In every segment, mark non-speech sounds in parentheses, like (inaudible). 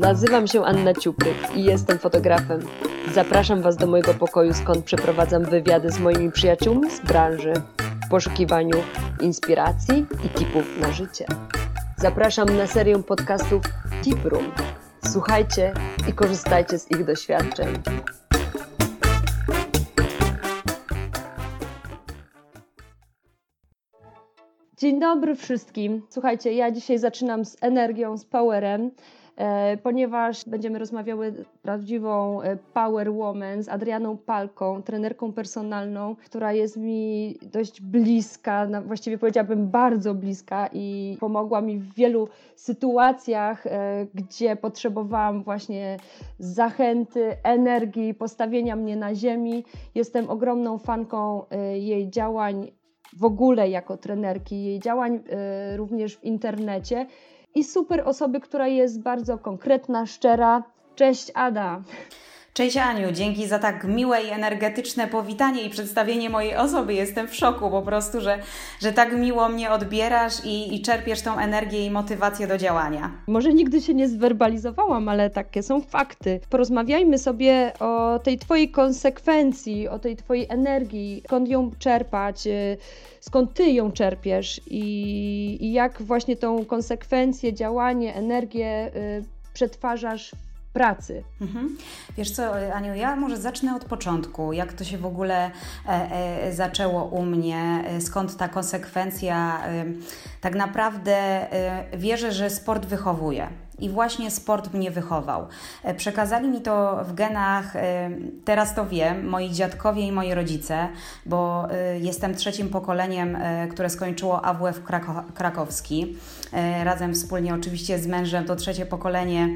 Nazywam się Anna Ciupryk i jestem fotografem. Zapraszam Was do mojego pokoju, skąd przeprowadzam wywiady z moimi przyjaciółmi z branży w poszukiwaniu inspiracji i tipów na życie. Zapraszam na serię podcastów Tip Room. Słuchajcie i korzystajcie z ich doświadczeń. Dzień dobry wszystkim. Słuchajcie, ja dzisiaj zaczynam z energią, z powerem, ponieważ będziemy rozmawiały prawdziwą e, power woman, z Adrianą Palką, trenerką personalną, która jest mi dość bliska, właściwie powiedziałabym bardzo bliska i pomogła mi w wielu sytuacjach, e, gdzie potrzebowałam właśnie zachęty, energii, postawienia mnie na ziemi. Jestem ogromną fanką jej działań w ogóle jako trenerki, jej działań również w internecie i super osoby, która jest bardzo konkretna, szczera. Cześć Ada. Cześć Aniu, dzięki za tak miłe i energetyczne powitanie i przedstawienie mojej osoby. Jestem w szoku po prostu, że, że tak miło mnie odbierasz i, i czerpiesz tą energię i motywację do działania. Może nigdy się nie zwerbalizowałam, ale takie są fakty. Porozmawiajmy sobie o tej Twojej konsekwencji, o tej Twojej energii, skąd ją czerpać, y, skąd Ty ją czerpiesz i, i jak właśnie tą konsekwencję, działanie, energię y, przetwarzasz pracy. Mhm. Wiesz co, Aniu, ja może zacznę od początku. Jak to się w ogóle e, e, zaczęło u mnie? E, skąd ta konsekwencja? E, tak naprawdę e, wierzę, że sport wychowuje. I właśnie sport mnie wychował. E, przekazali mi to w genach, teraz to wiem, moi dziadkowie i moi rodzice, bo jestem trzecim pokoleniem, które skończyło AWF krakowski. Razem wspólnie oczywiście z mężem to trzecie pokolenie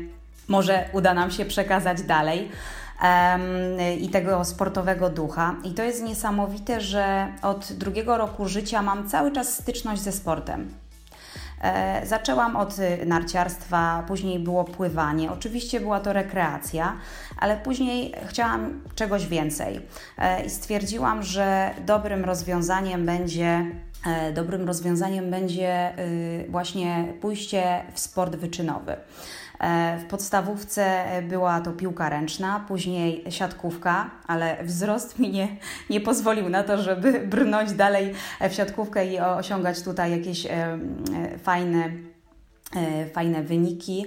może uda nam się przekazać dalej. I tego sportowego ducha. I to jest niesamowite, że od drugiego roku życia mam cały czas styczność ze sportem. E, zaczęłam od narciarstwa, później było pływanie. Oczywiście była to rekreacja, ale później chciałam czegoś więcej e, i stwierdziłam, że dobrym rozwiązaniem będzie e, dobrym rozwiązaniem będzie y, właśnie pójście w sport wyczynowy. E, w podstawówce była to piłka ręczna, później siatkówka, ale wzrost mi nie, nie pozwolił na to, żeby (laughs) brnąć dalej w siatkówkę i osiągać tutaj jakieś e, e, fajne fajne wyniki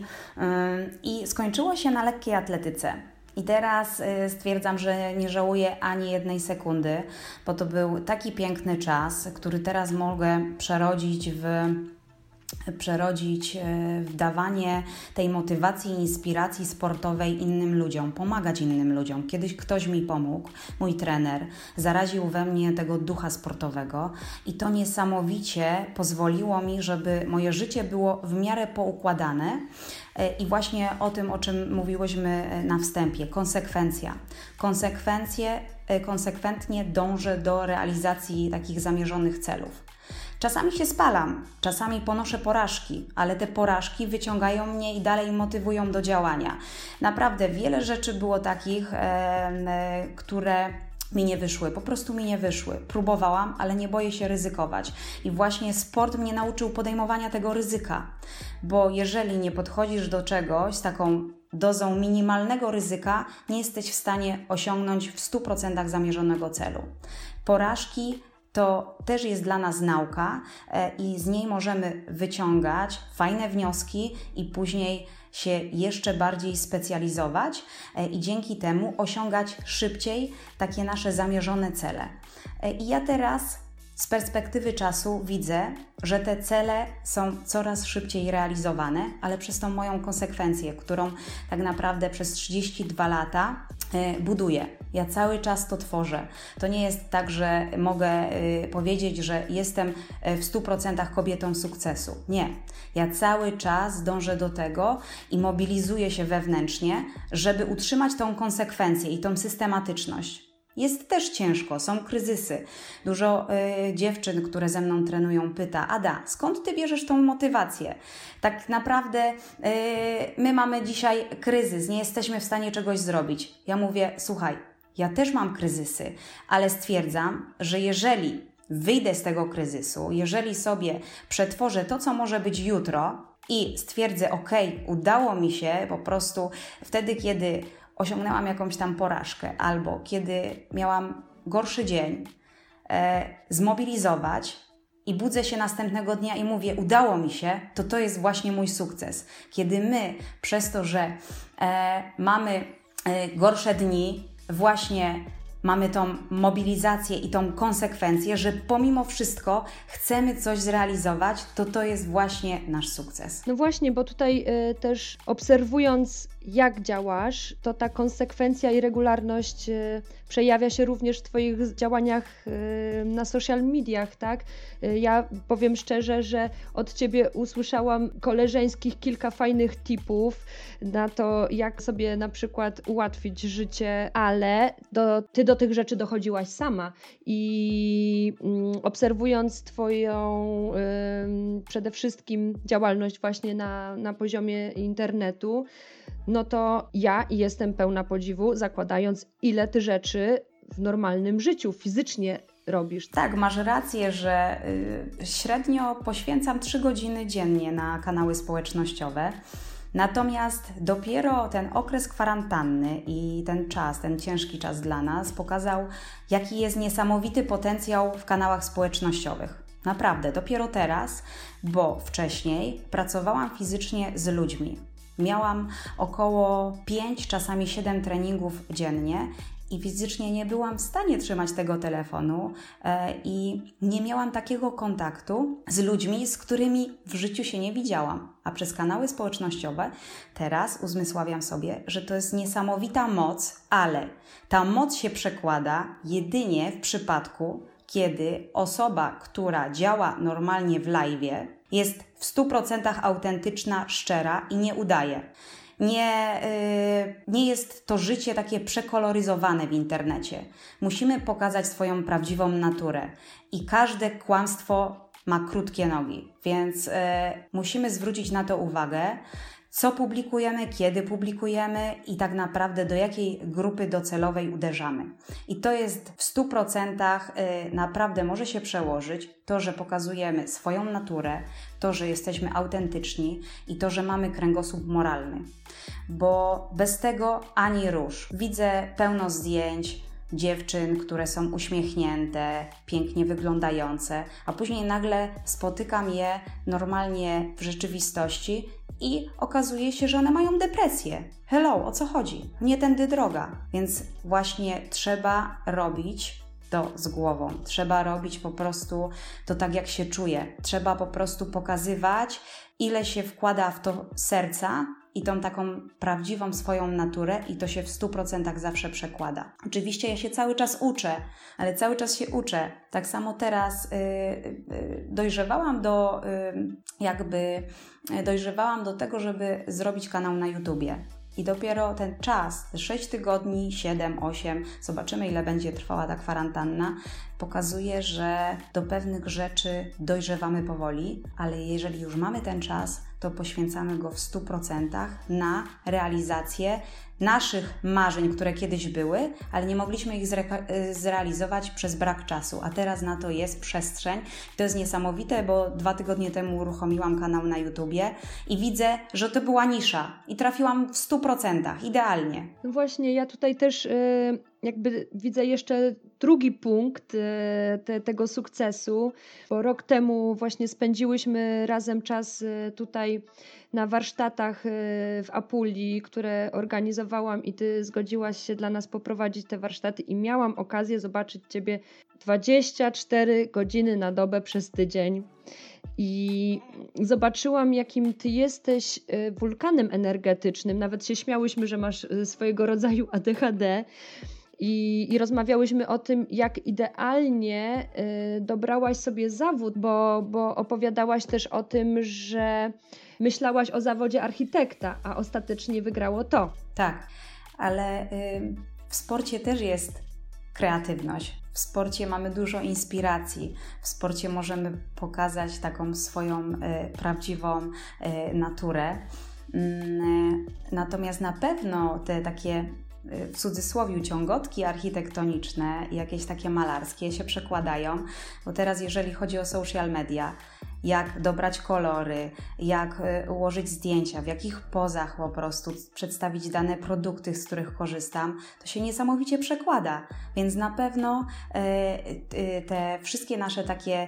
i skończyło się na lekkiej atletyce. I teraz stwierdzam, że nie żałuję ani jednej sekundy, bo to był taki piękny czas, który teraz mogę przerodzić w przerodzić e, w dawanie tej motywacji i inspiracji sportowej innym ludziom, pomagać innym ludziom. Kiedyś ktoś mi pomógł, mój trener, zaraził we mnie tego ducha sportowego i to niesamowicie pozwoliło mi, żeby moje życie było w miarę poukładane. E, I właśnie o tym, o czym mówiłyśmy e, na wstępie, konsekwencja. Konsekwencje, konsekwentnie dążę do realizacji takich zamierzonych celów. Czasami się spalam, czasami ponoszę porażki, ale te porażki wyciągają mnie i dalej motywują do działania. Naprawdę wiele rzeczy było takich, e, które mi nie wyszły, po prostu mi nie wyszły. Próbowałam, ale nie boję się ryzykować. I właśnie sport mnie nauczył podejmowania tego ryzyka, bo jeżeli nie podchodzisz do czegoś z taką dozą minimalnego ryzyka, nie jesteś w stanie osiągnąć w 100% zamierzonego celu. Porażki to też jest dla nas nauka e, i z niej możemy wyciągać fajne wnioski i później się jeszcze bardziej specjalizować e, i dzięki temu osiągać szybciej takie nasze zamierzone cele. E, I ja teraz z perspektywy czasu widzę, że te cele są coraz szybciej realizowane, ale przez tą moją konsekwencję, którą tak naprawdę przez 32 lata y, buduję. Ja cały czas to tworzę. To nie jest tak, że mogę y, powiedzieć, że jestem y, w 100% kobietą sukcesu. Nie. Ja cały czas dążę do tego i mobilizuję się wewnętrznie, żeby utrzymać tą konsekwencję i tą systematyczność. Jest też ciężko, są kryzysy. Dużo y, dziewczyn, które ze mną trenują, pyta: Ada, skąd ty bierzesz tą motywację? Tak naprawdę y, my mamy dzisiaj kryzys, nie jesteśmy w stanie czegoś zrobić. Ja mówię: Słuchaj, ja też mam kryzysy, ale stwierdzam, że jeżeli wyjdę z tego kryzysu, jeżeli sobie przetworzę to, co może być jutro, i stwierdzę, ok, udało mi się po prostu wtedy, kiedy osiągnęłam jakąś tam porażkę albo kiedy miałam gorszy dzień, e, zmobilizować i budzę się następnego dnia i mówię, udało mi się, to to jest właśnie mój sukces. Kiedy my, przez to, że e, mamy e, gorsze dni, właśnie mamy tą mobilizację i tą konsekwencję, że pomimo wszystko chcemy coś zrealizować, to to jest właśnie nasz sukces. No właśnie, bo tutaj y, też obserwując jak działasz, to ta konsekwencja i regularność y, przejawia się również w Twoich działaniach na social mediach, tak? Y, ja powiem szczerze, że od Ciebie usłyszałam koleżeńskich kilka fajnych tipów na to, jak sobie na przykład ułatwić życie, ale do, Ty do tych rzeczy dochodziłaś sama i mm, obserwując Twoją przede wszystkim działalność właśnie na, na poziomie internetu, no to ja jestem pełna podziwu, zakładając, ile ty rzeczy w normalnym życiu fizycznie robisz. Tak, masz rację, że y, średnio poświęcam 3 godziny dziennie na kanały społecznościowe. Natomiast dopiero ten okres kwarantanny i ten czas, ten ciężki czas dla nas pokazał, jaki jest niesamowity potencjał w kanałach społecznościowych. Naprawdę, dopiero teraz, bo wcześniej pracowałam fizycznie z ludźmi. Miałam około 5, czasami 7 treningów dziennie i fizycznie nie byłam w stanie trzymać tego telefonu e, i nie miałam takiego kontaktu z ludźmi, z którymi w życiu się nie widziałam. A przez kanały społecznościowe teraz uzmysławiam sobie, że to jest niesamowita moc, ale ta moc się przekłada jedynie w przypadku, kiedy osoba, która działa normalnie w live, jest w 100% autentyczna, szczera i nie udaje. Nie, yy, nie jest to życie takie przekoloryzowane w internecie. Musimy pokazać swoją prawdziwą naturę i każde kłamstwo ma krótkie nogi, więc yy, musimy zwrócić na to uwagę co publikujemy, kiedy publikujemy i tak naprawdę do jakiej grupy docelowej uderzamy. I to jest w 100% y, naprawdę może się przełożyć to, że pokazujemy swoją naturę, to, że jesteśmy autentyczni i to, że mamy kręgosłup moralny. Bo bez tego ani rusz. Widzę pełno zdjęć, dziewczyn, które są uśmiechnięte, pięknie wyglądające, a później nagle spotykam je normalnie w rzeczywistości i okazuje się, że one mają depresję. Hello, o co chodzi? Nie tędy droga. Więc właśnie trzeba robić to z głową. Trzeba robić po prostu to tak, jak się czuje. Trzeba po prostu pokazywać, ile się wkłada w to serca i tą taką prawdziwą swoją naturę, i to się w 100% zawsze przekłada. Oczywiście ja się cały czas uczę, ale cały czas się uczę. Tak samo teraz yy, yy, dojrzewałam do, yy, jakby, y, dojrzewałam do tego, żeby zrobić kanał na YouTubie. I dopiero ten czas, 6 tygodni, 7, 8, zobaczymy ile będzie trwała ta kwarantanna, pokazuje, że do pewnych rzeczy dojrzewamy powoli, ale jeżeli już mamy ten czas, to poświęcamy go w 100% na realizację naszych marzeń, które kiedyś były, ale nie mogliśmy ich zre- zrealizować przez brak czasu, a teraz na to jest przestrzeń. To jest niesamowite, bo dwa tygodnie temu uruchomiłam kanał na YouTubie i widzę, że to była nisza i trafiłam w 100%, idealnie. No właśnie, ja tutaj też yy, jakby widzę jeszcze drugi punkt yy, te, tego sukcesu, bo rok temu właśnie spędziłyśmy razem czas yy, tutaj na warsztatach y, w Apulii, które organizowałam i ty zgodziłaś się dla nas poprowadzić te warsztaty i miałam okazję zobaczyć ciebie 24 godziny na dobę przez tydzień. I zobaczyłam, jakim ty jesteś y, wulkanem energetycznym. Nawet się śmiałyśmy, że masz y, swojego rodzaju ADHD. I, I, rozmawiałyśmy o tym, jak idealnie y, dobrałaś sobie zawód, bo, bo opowiadałaś też o tym, że myślałaś o zawodzie architekta, a ostatecznie wygrało to. Tak, ale y, w sporcie też jest kreatywność. W sporcie mamy dużo inspiracji. W sporcie możemy pokazać taką swoją y, prawdziwą y, naturę. Mm, natomiast na pewno te takie y, w cudzysłowie ciągotki architektoniczne jakieś takie malarskie się przekładają, bo teraz jeżeli chodzi o social media, jak dobrać kolory, jak e, ułożyć zdjęcia, w jakich pozach po prostu przedstawić dane produkty, z których korzystam, to się niesamowicie przekłada. Więc na pewno e, te wszystkie nasze takie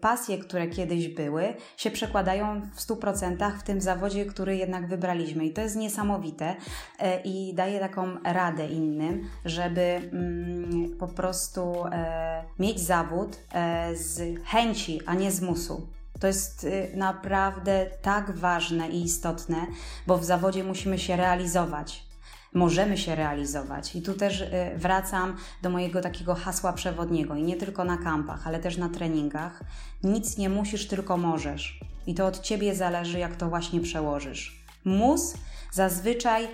pasje, które kiedyś były, się przekładają w 100% w tym zawodzie, który jednak wybraliśmy. I to jest niesamowite i daje taką radę innym, żeby mm, po prostu mieć zawód z chęci, a nie z musu. To jest y, naprawdę tak ważne i istotne, bo w zawodzie musimy się realizować. Możemy się realizować. I tu też y, wracam do mojego takiego hasła przewodniego, i nie tylko na kampach, ale też na treningach. Nic nie musisz, tylko możesz. I to od ciebie zależy, jak to właśnie przełożysz. Mus zazwyczaj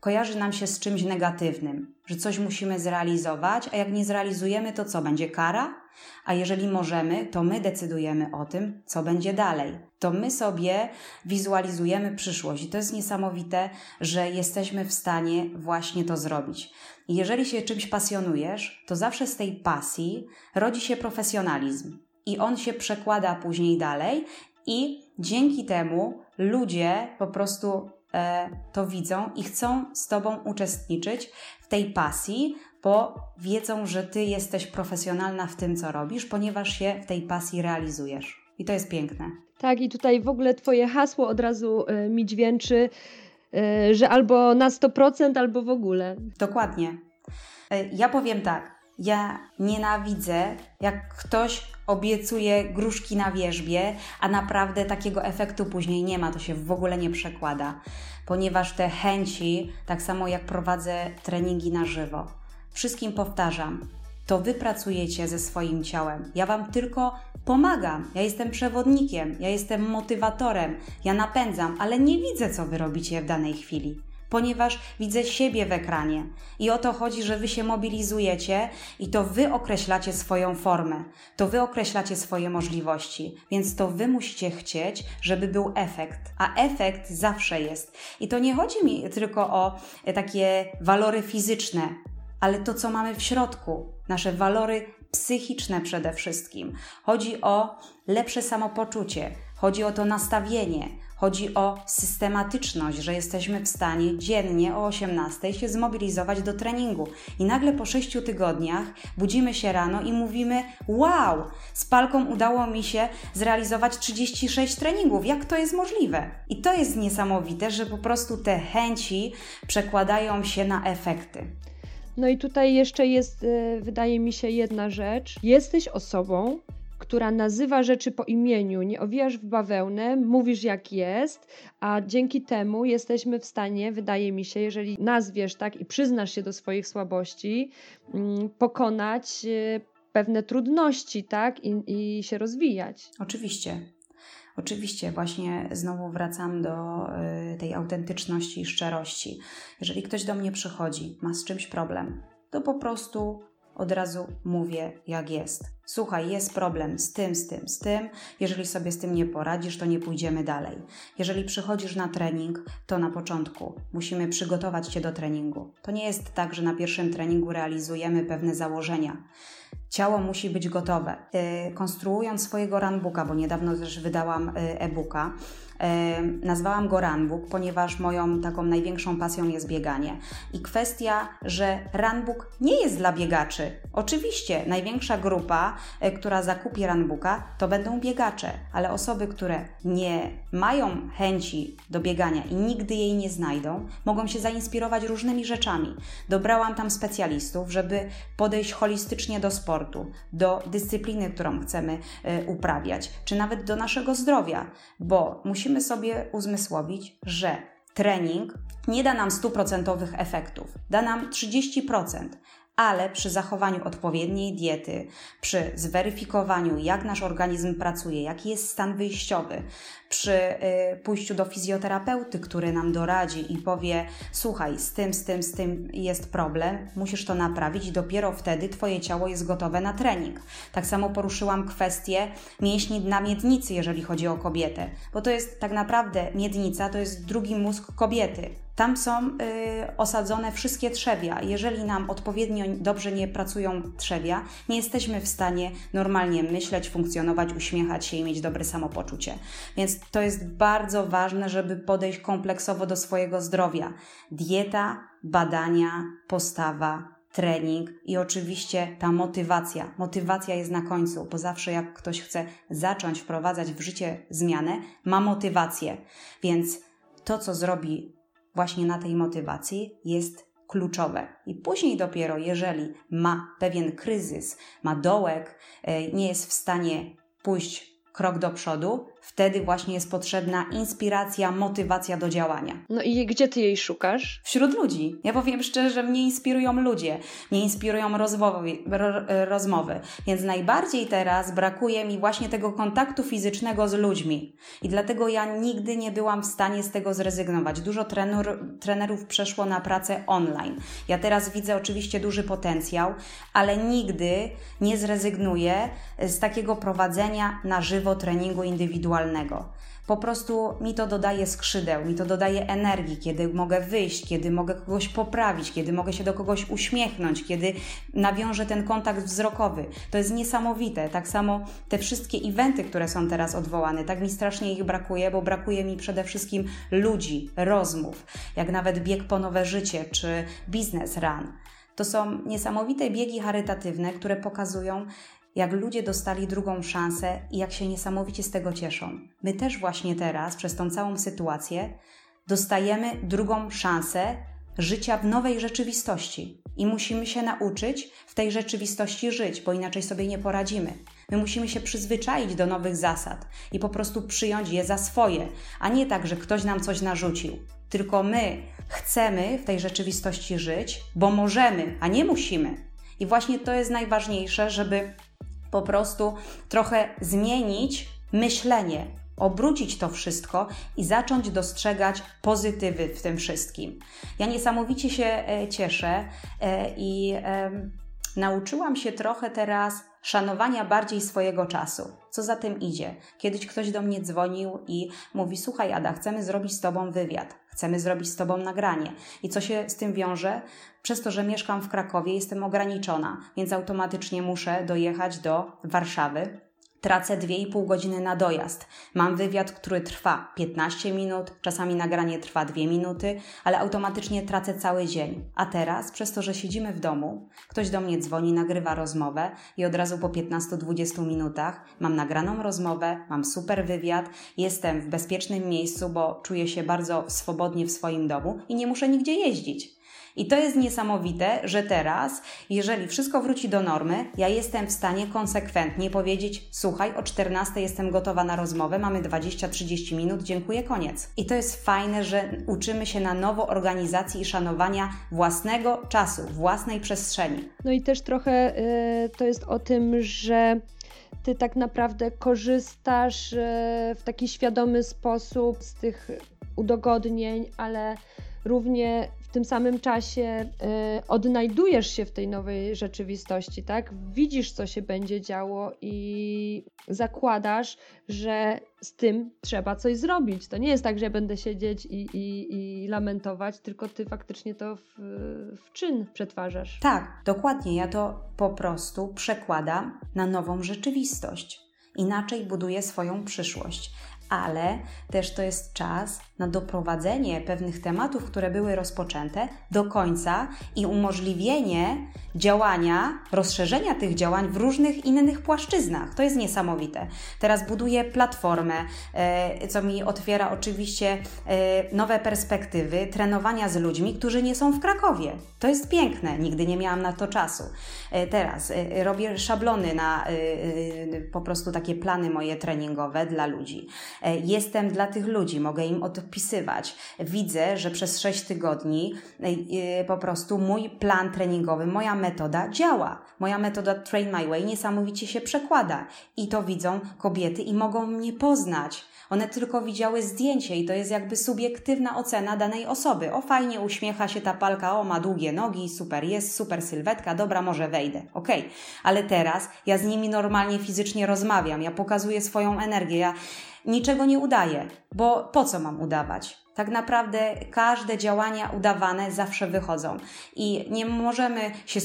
kojarzy nam się z czymś negatywnym, że coś musimy zrealizować, a jak nie zrealizujemy, to co będzie kara? A jeżeli możemy, to my decydujemy o tym, co będzie dalej. To my sobie wizualizujemy przyszłość i to jest niesamowite, że jesteśmy w stanie właśnie to zrobić. Jeżeli się czymś pasjonujesz, to zawsze z tej pasji rodzi się profesjonalizm i on się przekłada później dalej i dzięki temu ludzie po prostu E, to widzą i chcą z Tobą uczestniczyć w tej pasji, bo wiedzą, że Ty jesteś profesjonalna w tym, co robisz, ponieważ się w tej pasji realizujesz. I to jest piękne. Tak, i tutaj w ogóle Twoje hasło od razu y, mi dźwięczy, y, że albo na 100%, albo w ogóle. Dokładnie. Y, ja powiem tak. Ja nienawidzę, jak ktoś obiecuje gruszki na wierzbie, a naprawdę takiego efektu później nie ma, to się w ogóle nie przekłada, ponieważ te chęci, tak samo jak prowadzę treningi na żywo, wszystkim powtarzam, to wy pracujecie ze swoim ciałem. Ja wam tylko pomagam. Ja jestem przewodnikiem, ja jestem motywatorem, ja napędzam, ale nie widzę, co wy robicie w danej chwili ponieważ widzę siebie w ekranie. I o to chodzi, że wy się mobilizujecie i to wy określacie swoją formę, to wy określacie swoje możliwości, więc to wy musicie chcieć, żeby był efekt. A efekt zawsze jest. I to nie chodzi mi tylko o takie walory fizyczne, ale to, co mamy w środku, nasze walory psychiczne przede wszystkim. Chodzi o lepsze samopoczucie, chodzi o to nastawienie, Chodzi o systematyczność, że jesteśmy w stanie dziennie o 18 się zmobilizować do treningu. I nagle po 6 tygodniach budzimy się rano i mówimy: Wow, z palką udało mi się zrealizować 36 treningów. Jak to jest możliwe? I to jest niesamowite, że po prostu te chęci przekładają się na efekty. No i tutaj jeszcze jest, e, wydaje mi się, jedna rzecz. Jesteś osobą, która nazywa rzeczy po imieniu, nie owijasz w bawełnę, mówisz jak jest, a dzięki temu jesteśmy w stanie, wydaje mi się, jeżeli nazwiesz tak i przyznasz się do swoich słabości, mm, pokonać e, pewne trudności, tak, i, i się rozwijać. Oczywiście. Oczywiście, właśnie znowu wracam do y, tej autentyczności i szczerości. Jeżeli ktoś do mnie przychodzi, ma z czymś problem, to po prostu od razu mówię, jak jest. Słuchaj, jest problem z tym, z tym, z tym. Jeżeli sobie z tym nie poradzisz, to nie pójdziemy dalej. Jeżeli przychodzisz na trening, to na początku musimy przygotować cię do treningu. To nie jest tak, że na pierwszym treningu realizujemy pewne założenia. Ciało musi być gotowe. Y, konstruując swojego runbooka, bo niedawno też wydałam y, e-booka, Nazwałam go Runbook, ponieważ moją taką największą pasją jest bieganie. I kwestia, że Runbook nie jest dla biegaczy. Oczywiście największa grupa, e, która zakupi Runbooka, to będą biegacze, ale osoby, które nie mają chęci do biegania i nigdy jej nie znajdą, mogą się zainspirować różnymi rzeczami. Dobrałam tam specjalistów, żeby podejść holistycznie do sportu, do dyscypliny, którą chcemy y, uprawiać, czy nawet do naszego zdrowia, bo musimy musimy sobie uzmysłowić, że trening nie da nam stuprocentowych efektów, da nam 30%, ale przy zachowaniu odpowiedniej diety, przy zweryfikowaniu, jak nasz organizm pracuje, jaki jest stan wyjściowy, przy y, pójściu do fizjoterapeuty, który nam doradzi i powie: Słuchaj, z tym, z tym, z tym jest problem, musisz to naprawić, i dopiero wtedy Twoje ciało jest gotowe na trening. Tak samo poruszyłam kwestię mięśni dna miednicy, jeżeli chodzi o kobietę, bo to jest tak naprawdę miednica, to jest drugi mózg kobiety. Tam są y, osadzone wszystkie trzewia. Jeżeli nam odpowiednio dobrze nie pracują trzewia, nie jesteśmy w stanie normalnie myśleć, funkcjonować, uśmiechać się i mieć dobre samopoczucie. Więc to jest bardzo ważne, żeby podejść kompleksowo do swojego zdrowia. Dieta, badania, postawa, trening i oczywiście ta motywacja. Motywacja jest na końcu, bo zawsze jak ktoś chce zacząć wprowadzać w życie zmianę, ma motywację. Więc to, co zrobi właśnie na tej motywacji, jest kluczowe. I później dopiero, jeżeli ma pewien kryzys, ma dołek, e, nie jest w stanie pójść krok do przodu, wtedy właśnie jest potrzebna inspiracja, motywacja do działania. No i gdzie ty jej szukasz? Wśród ludzi. Ja powiem szczerze, mnie inspirują ludzie, mnie inspirują rozmowy, rozmowy. Więc najbardziej teraz brakuje mi właśnie tego kontaktu fizycznego z ludźmi. I dlatego ja nigdy nie byłam w stanie z tego zrezygnować. Dużo trener, trenerów przeszło na pracę online. Ja teraz widzę oczywiście duży potencjał, ale nigdy nie zrezygnuję z takiego prowadzenia na żywo treningu indywidualnego Po prostu mi to dodaje skrzydeł, mi to dodaje energii, kiedy mogę wyjść, kiedy mogę kogoś poprawić, kiedy mogę się do kogoś uśmiechnąć, kiedy nawiążę ten kontakt wzrokowy. To jest niesamowite. Tak samo te wszystkie eventy, które są teraz odwołane, tak mi strasznie ich brakuje, bo brakuje mi przede wszystkim ludzi, rozmów, jak nawet bieg po nowe życie czy biznes run. To są niesamowite biegi charytatywne, które pokazują, jak ludzie dostali drugą szansę i jak się niesamowicie z tego cieszą. My też właśnie teraz, przez tą całą sytuację, dostajemy drugą szansę życia w nowej rzeczywistości i musimy się nauczyć w tej rzeczywistości żyć, bo inaczej sobie nie poradzimy. My musimy się przyzwyczaić do nowych zasad i po prostu przyjąć je za swoje, a nie tak, że ktoś nam coś narzucił. Tylko my chcemy w tej rzeczywistości żyć, bo możemy, a nie musimy. I właśnie to jest najważniejsze, żeby po prostu trochę zmienić myślenie, obrócić to wszystko i zacząć dostrzegać pozytywy w tym wszystkim. Ja niesamowicie się e, cieszę e, i nauczyłam się trochę teraz szanowania bardziej swojego czasu. Co za tym idzie? Kiedyś ktoś do mnie dzwonił i mówi: Słuchaj, Ada, chcemy zrobić z tobą wywiad, chcemy zrobić z tobą nagranie. I co się z tym wiąże? Przez to, że mieszkam w Krakowie, jestem ograniczona, więc automatycznie muszę dojechać do Warszawy Tracę 2,5 godziny na dojazd. Mam wywiad, który trwa 15 minut, czasami nagranie trwa 2 minuty, ale automatycznie tracę cały dzień. A teraz, przez to, że siedzimy w domu, ktoś do mnie dzwoni, nagrywa rozmowę i od razu po 15-20 minutach mam nagraną rozmowę, mam super wywiad, jestem w bezpiecznym miejscu, bo czuję się bardzo swobodnie w swoim domu i nie muszę nigdzie jeździć. I to jest niesamowite, że teraz, jeżeli wszystko wróci do normy, ja jestem w stanie konsekwentnie powiedzieć: Słuchaj, o 14 jestem gotowa na rozmowę, mamy 20-30 minut, dziękuję, koniec. I to jest fajne, że uczymy się na nowo organizacji i szanowania własnego czasu, własnej przestrzeni. No i też trochę y, to jest o tym, że ty tak naprawdę korzystasz y, w taki świadomy sposób z tych udogodnień, ale równie tym samym czasie y, odnajdujesz się w tej nowej rzeczywistości, tak? Widzisz, co się będzie działo i zakładasz, że z tym trzeba coś zrobić. To nie jest tak, że będę siedzieć i, i, i lamentować, tylko ty faktycznie to w, w czyn przetwarzasz. Tak, dokładnie. Ja to po prostu przekładam na nową rzeczywistość. Inaczej buduję swoją przyszłość ale też to jest czas na doprowadzenie pewnych tematów, które były rozpoczęte, do końca i umożliwienie działania, rozszerzenia tych działań w różnych innych płaszczyznach. To jest niesamowite. Teraz buduję platformę, e, co mi otwiera oczywiście e, nowe perspektywy trenowania z ludźmi, którzy nie są w Krakowie. To jest piękne, nigdy nie miałam na to czasu. E, teraz robię szablony na po prostu takie plany moje treningowe dla ludzi. Jestem dla tych ludzi, mogę im odpisywać. Widzę, że przez 6 tygodni po prostu mój plan treningowy, moja metoda działa. Moja metoda Train My Way niesamowicie się przekłada i to widzą kobiety i mogą mnie poznać. One tylko widziały zdjęcie i to jest jakby subiektywna ocena danej osoby. O, fajnie uśmiecha się ta palka, o, ma długie nogi, super jest, super sylwetka, dobra, może wejdę. Okej, okay. ale teraz ja z nimi normalnie fizycznie rozmawiam, ja pokazuję swoją energię, ja niczego nie udaję, bo po co mam udawać? Tak naprawdę każde działania udawane zawsze wychodzą i nie możemy się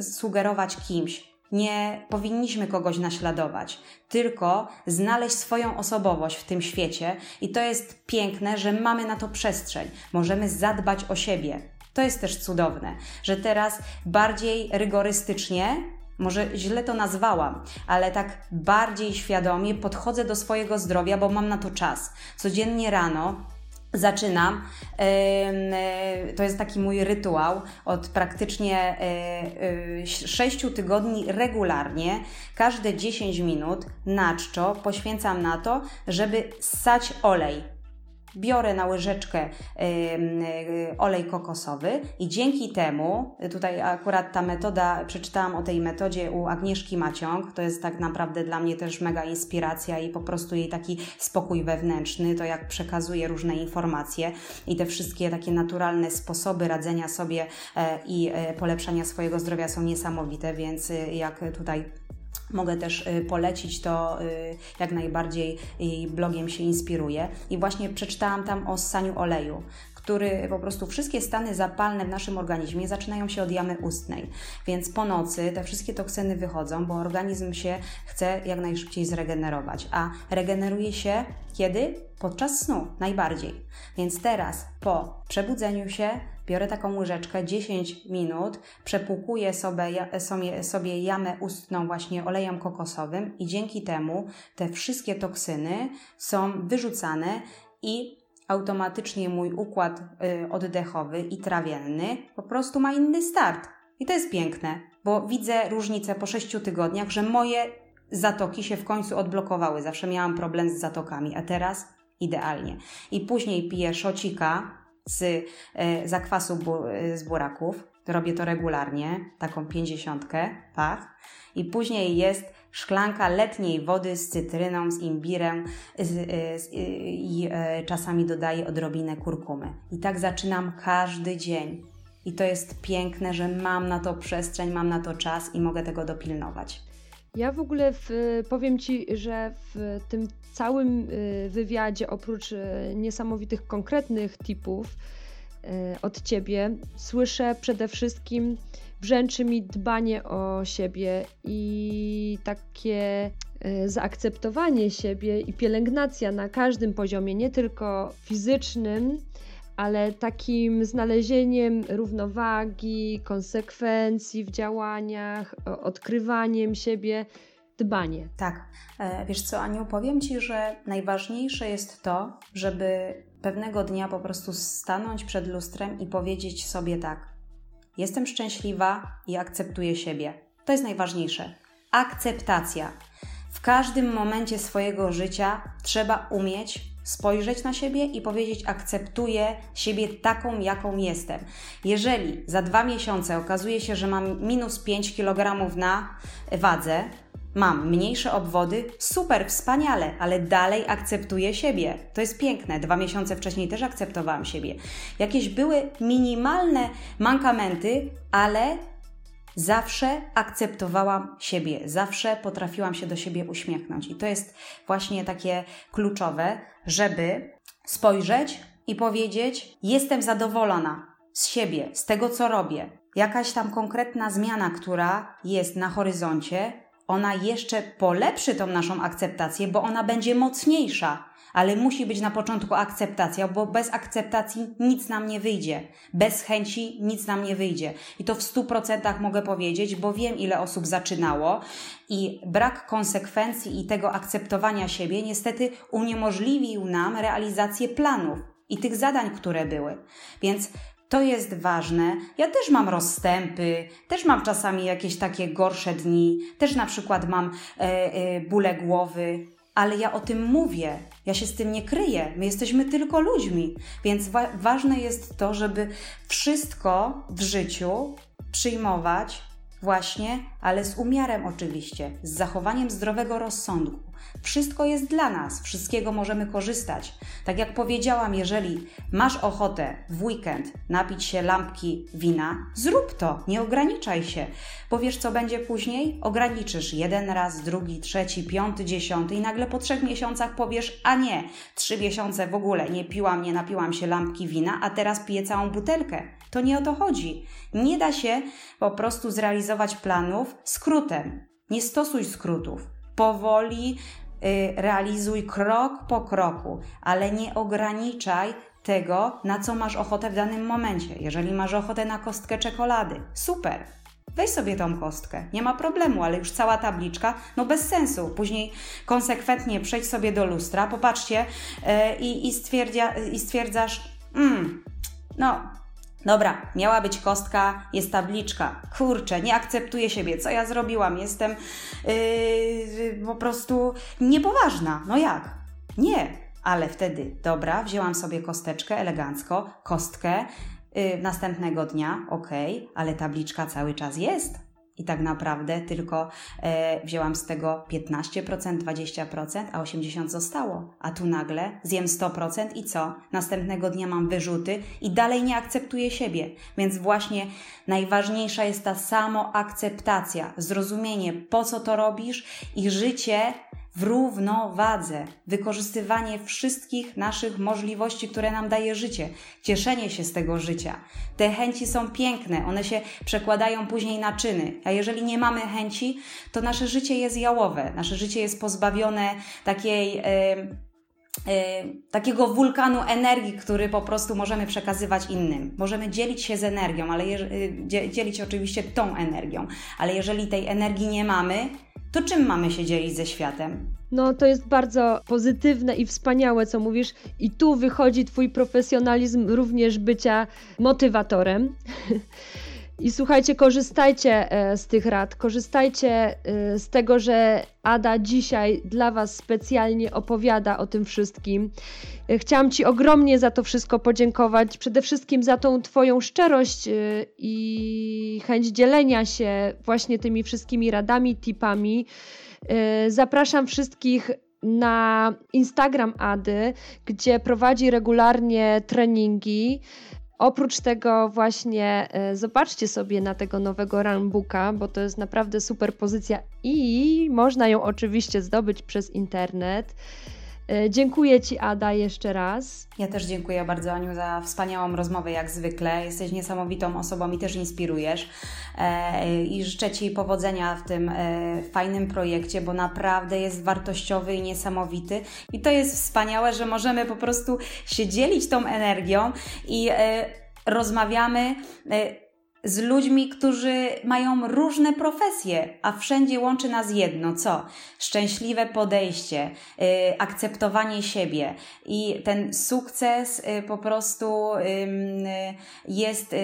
sugerować kimś. Nie powinniśmy kogoś naśladować, tylko znaleźć swoją osobowość w tym świecie, i to jest piękne, że mamy na to przestrzeń. Możemy zadbać o siebie. To jest też cudowne, że teraz bardziej rygorystycznie może źle to nazwałam, ale tak bardziej świadomie podchodzę do swojego zdrowia, bo mam na to czas. Codziennie rano zaczynam. E, to jest taki mój rytuał od praktycznie 6 e, e, tygodni regularnie. Każde 10 minut na czczo poświęcam na to, żeby ssać olej biorę na łyżeczkę olej kokosowy i dzięki temu, tutaj akurat ta metoda, przeczytałam o tej metodzie u Agnieszki Maciąg, to jest tak naprawdę dla mnie też mega inspiracja i po prostu jej taki spokój wewnętrzny, to jak przekazuje różne informacje i te wszystkie takie naturalne sposoby radzenia sobie e, i e, polepszania swojego zdrowia są niesamowite, więc e, jak tutaj Mogę też y, polecić to, y, jak najbardziej jej blogiem się inspiruje. I właśnie przeczytałam tam o ssaniu oleju, który po prostu wszystkie stany zapalne w naszym organizmie zaczynają się od jamy ustnej. Więc po nocy te wszystkie toksyny wychodzą, bo organizm się chce jak najszybciej zregenerować. A regeneruje się kiedy? Podczas snu najbardziej. Więc teraz po przebudzeniu się biorę taką łyżeczkę 10 minut, przepłukuję sobie, sobie, sobie jamę ustną właśnie olejem kokosowym i dzięki temu te wszystkie toksyny są wyrzucane i automatycznie mój układ y, oddechowy i trawienny po prostu ma inny start. I to jest piękne, bo widzę różnicę po 6 tygodniach, że moje zatoki się w końcu odblokowały. Zawsze miałam problem z zatokami, a teraz idealnie. I później piję szocika z e, zakwasu e, z buraków. Robię to regularnie, taką pięćdziesiątkę, pach. I później jest szklanka letniej wody z cytryną, z imbirem z, z, i e, czasami dodaję odrobinę kurkumy. I tak zaczynam każdy dzień. I to jest piękne, że mam na to przestrzeń, mam na to czas i mogę tego dopilnować. Ja w ogóle w, powiem Ci, że w tym całym y, wywiadzie, oprócz y, niesamowitych konkretnych tipów y, od Ciebie, słyszę przede wszystkim brzęczy mi dbanie o siebie i takie zaakceptowanie siebie i pielęgnacja na każdym poziomie, nie tylko fizycznym, ale takim znalezieniem równowagi, konsekwencji w działaniach, odkrywaniem siebie, dbanie. Tak. E, wiesz co, Aniu, powiem Ci, że najważniejsze jest to, żeby pewnego dnia po prostu stanąć przed lustrem i powiedzieć sobie tak: Jestem szczęśliwa i akceptuję siebie. To jest najważniejsze. Akceptacja. W każdym momencie swojego życia trzeba umieć spojrzeć na siebie i powiedzieć: Akceptuję siebie taką, jaką jestem. Jeżeli za dwa miesiące okazuje się, że mam minus 5 kg na wadze, mam mniejsze obwody, super, wspaniale, ale dalej akceptuję siebie. To jest piękne. Dwa miesiące wcześniej też akceptowałam siebie. Jakieś były minimalne mankamenty, ale Zawsze akceptowałam siebie, zawsze potrafiłam się do siebie uśmiechnąć. I to jest właśnie takie kluczowe, żeby spojrzeć i powiedzieć: Jestem zadowolona z siebie, z tego, co robię. Jakaś tam konkretna zmiana, która jest na horyzoncie, ona jeszcze polepszy tą naszą akceptację, bo ona będzie mocniejsza ale musi być na początku akceptacja, bo bez akceptacji nic nam nie wyjdzie. Bez chęci nic nam nie wyjdzie. I to w 100% mogę powiedzieć, bo wiem, ile osób zaczynało i brak konsekwencji i tego akceptowania siebie niestety uniemożliwił nam realizację planów i tych zadań, które były. Więc to jest ważne. Ja też mam rozstępy, też mam czasami jakieś takie gorsze dni, też na przykład mam e, e, bóle głowy, ale ja o tym mówię. Ja się z tym nie kryję. My jesteśmy tylko ludźmi. Więc wa ważne jest to, żeby wszystko w życiu przyjmować właśnie, ale z umiarem oczywiście, z zachowaniem zdrowego rozsądku. Wszystko jest dla nas, wszystkiego możemy korzystać. Tak jak powiedziałam, jeżeli masz ochotę w weekend napić się lampki wina, zrób to, nie ograniczaj się. Bo wiesz, co będzie później? Ograniczysz jeden raz, drugi, trzeci, piąty, dziesiąty i nagle po trzech miesiącach powiesz, a nie, trzy miesiące w ogóle nie piłam, nie napiłam się lampki wina, a teraz piję całą butelkę. To nie o to chodzi. Nie da się po prostu zrealizować planów skrótem. Nie stosuj skrótów. Powoli y, realizuj krok po kroku, ale nie ograniczaj tego, na co masz ochotę w danym momencie. Jeżeli masz ochotę na kostkę czekolady, super. Weź sobie tą kostkę, nie ma problemu, ale już cała tabliczka, no bez sensu. Później konsekwentnie przejdź sobie do lustra, popatrzcie yy, i, stwierdzia, i stwierdzasz, mm, no Dobra, miała być kostka, jest tabliczka. Kurczę, nie akceptuję siebie. Co ja zrobiłam? Jestem yy, po prostu niepoważna. No jak? Nie, ale wtedy, dobra, wzięłam sobie kosteczkę elegancko, kostkę. Yy, następnego dnia, ok, ale tabliczka cały czas jest i tak naprawdę tylko e, wzięłam z tego 15%, 20%, a 80% zostało. A tu nagle zjem 100% i co? Następnego dnia mam wyrzuty i dalej nie akceptuję siebie. Więc właśnie najważniejsza jest ta samoakceptacja, zrozumienie, po co to robisz i życie w równowadze, wykorzystywanie wszystkich naszych możliwości, które nam daje życie, cieszenie się z tego życia. Te chęci są piękne, one się przekładają później na czyny, a jeżeli nie mamy chęci, to nasze życie jest jałowe, nasze życie jest pozbawione takiej. Yy, takiego wulkanu energii, który po prostu możemy przekazywać innym. Możemy dzielić się z energią, ale je, y, dzielić oczywiście tą energią, ale jeżeli tej energii nie mamy, to czym mamy się dzielić ze światem? No, to jest bardzo pozytywne i wspaniałe, co mówisz, i tu wychodzi Twój profesjonalizm również bycia motywatorem. (laughs) I słuchajcie, korzystajcie e, z tych rad, korzystajcie e, z tego, że Ada dzisiaj dla Was specjalnie opowiada o tym wszystkim. E, chciałam Ci ogromnie za to wszystko podziękować, przede wszystkim za tą Twoją szczerość i chęć dzielenia się właśnie tymi wszystkimi radami, tipami. Zapraszam wszystkich na Instagram Ady, gdzie prowadzi regularnie treningi. Oprócz tego właśnie e, zobaczcie sobie na tego nowego runbooka, bo to jest naprawdę super pozycja i można ją oczywiście zdobyć przez internet. E, dziękuję Ci, Ada, jeszcze raz. Ja też dziękuję bardzo, Aniu, za wspaniałą rozmowę, jak zwykle. Jesteś niesamowitą osobą i też inspirujesz. E, I życzę Ci powodzenia w tym fajnym projekcie, bo naprawdę jest wartościowy i niesamowity. I to jest wspaniałe, że możemy po prostu się dzielić tą energią i rozmawiamy z ludźmi, którzy mają różne profesje, a wszędzie łączy nas jedno co? Szczęśliwe podejście, yy, akceptowanie siebie i ten sukces yy, po prostu yy, jest y,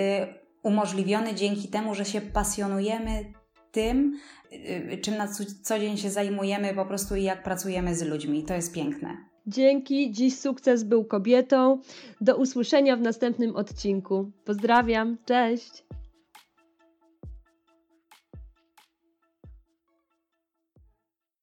umożliwiony dzięki temu, że się pasjonujemy tym, y, czym na co dzień się zajmujemy po prostu i jak pracujemy z ludźmi. To jest piękne. Dzięki, dziś sukces był kobietą. Do usłyszenia w następnym odcinku. Pozdrawiam, cześć!